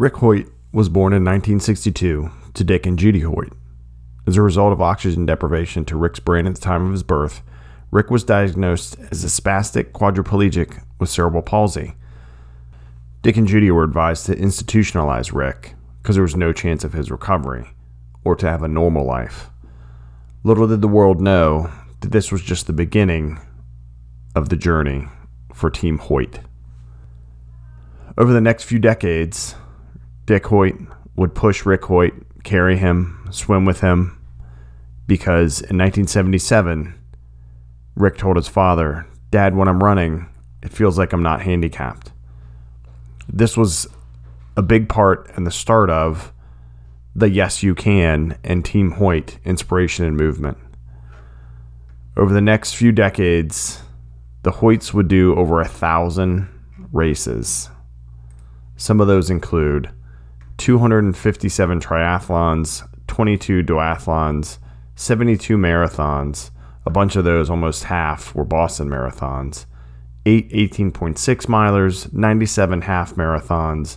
Rick Hoyt was born in 1962 to Dick and Judy Hoyt. As a result of oxygen deprivation to Rick's brain at the time of his birth, Rick was diagnosed as a spastic quadriplegic with cerebral palsy. Dick and Judy were advised to institutionalize Rick because there was no chance of his recovery or to have a normal life. Little did the world know that this was just the beginning of the journey for Team Hoyt. Over the next few decades, Dick Hoyt would push Rick Hoyt, carry him, swim with him, because in 1977, Rick told his father, Dad, when I'm running, it feels like I'm not handicapped. This was a big part and the start of the Yes You Can and Team Hoyt inspiration and movement. Over the next few decades, the Hoyts would do over a thousand races. Some of those include 257 triathlons, 22 duathlons, 72 marathons. A bunch of those, almost half, were Boston marathons. Eight 18.6 milers, 97 half marathons,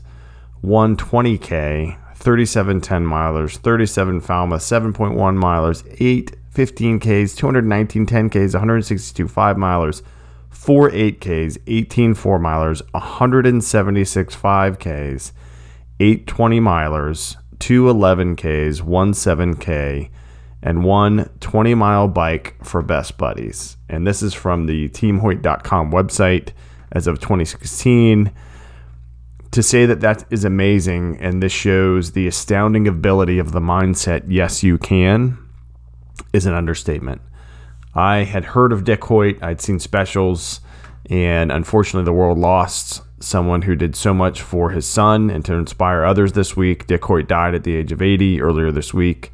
one 20K, 37 10 milers, 37 Falmouth, 7.1 milers, 8 15Ks, 219 10Ks, 162 5 milers, 4 8Ks, 18 4 milers, 176 5Ks, 8 20 milers, 2 11Ks, 1 7K, and one 20 mile bike for best buddies. And this is from the teamhoyt.com website as of 2016. To say that that is amazing and this shows the astounding ability of the mindset, yes, you can, is an understatement. I had heard of Dick Hoyt, I'd seen specials, and unfortunately, the world lost someone who did so much for his son and to inspire others this week. Dick Hoyt died at the age of 80 earlier this week.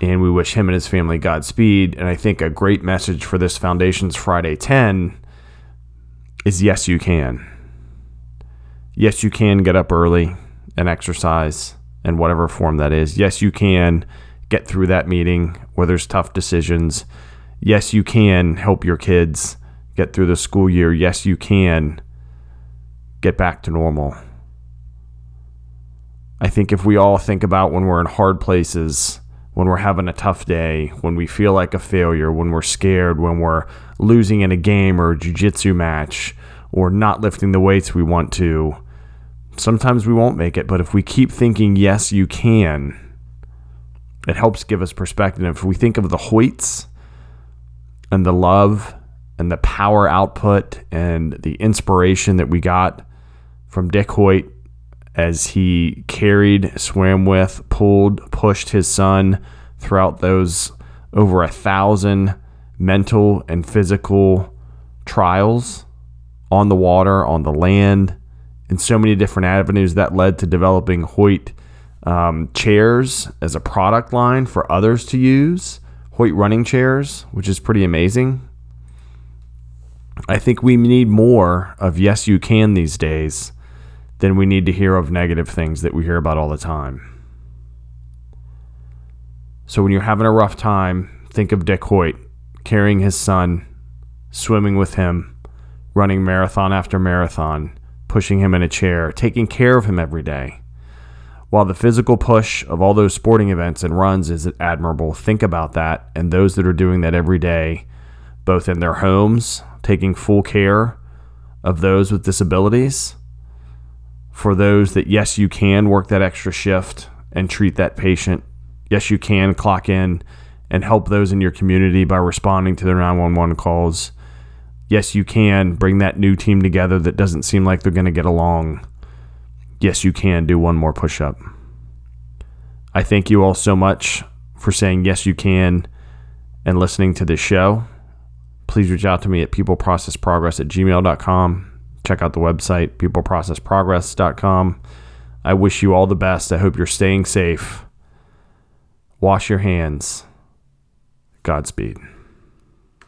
And we wish him and his family Godspeed. And I think a great message for this Foundation's Friday 10 is yes, you can. Yes, you can get up early and exercise in whatever form that is. Yes, you can get through that meeting where there's tough decisions. Yes, you can help your kids get through the school year. Yes, you can get back to normal. I think if we all think about when we're in hard places, when we're having a tough day, when we feel like a failure, when we're scared, when we're losing in a game or a jiu-jitsu match or not lifting the weights we want to, sometimes we won't make it, but if we keep thinking yes, you can, it helps give us perspective. If we think of the Hoyts and the love and the power output and the inspiration that we got from Dick Hoyt as he carried, swam with, pulled, pushed his son throughout those over a thousand mental and physical trials on the water, on the land, in so many different avenues that led to developing Hoyt um, chairs as a product line for others to use. Hoyt running chairs, which is pretty amazing. I think we need more of yes, you can these days than we need to hear of negative things that we hear about all the time. So when you're having a rough time, think of Dick Hoyt carrying his son, swimming with him, running marathon after marathon, pushing him in a chair, taking care of him every day. While the physical push of all those sporting events and runs is admirable, think about that and those that are doing that every day, both in their homes, taking full care of those with disabilities, for those that, yes, you can work that extra shift and treat that patient. Yes, you can clock in and help those in your community by responding to their 911 calls. Yes, you can bring that new team together that doesn't seem like they're going to get along. Yes, you can do one more push up. I thank you all so much for saying yes, you can and listening to this show. Please reach out to me at peopleprocessprogress at gmail.com check out the website, peopleprocessprogress.com. I wish you all the best. I hope you're staying safe. Wash your hands. Godspeed.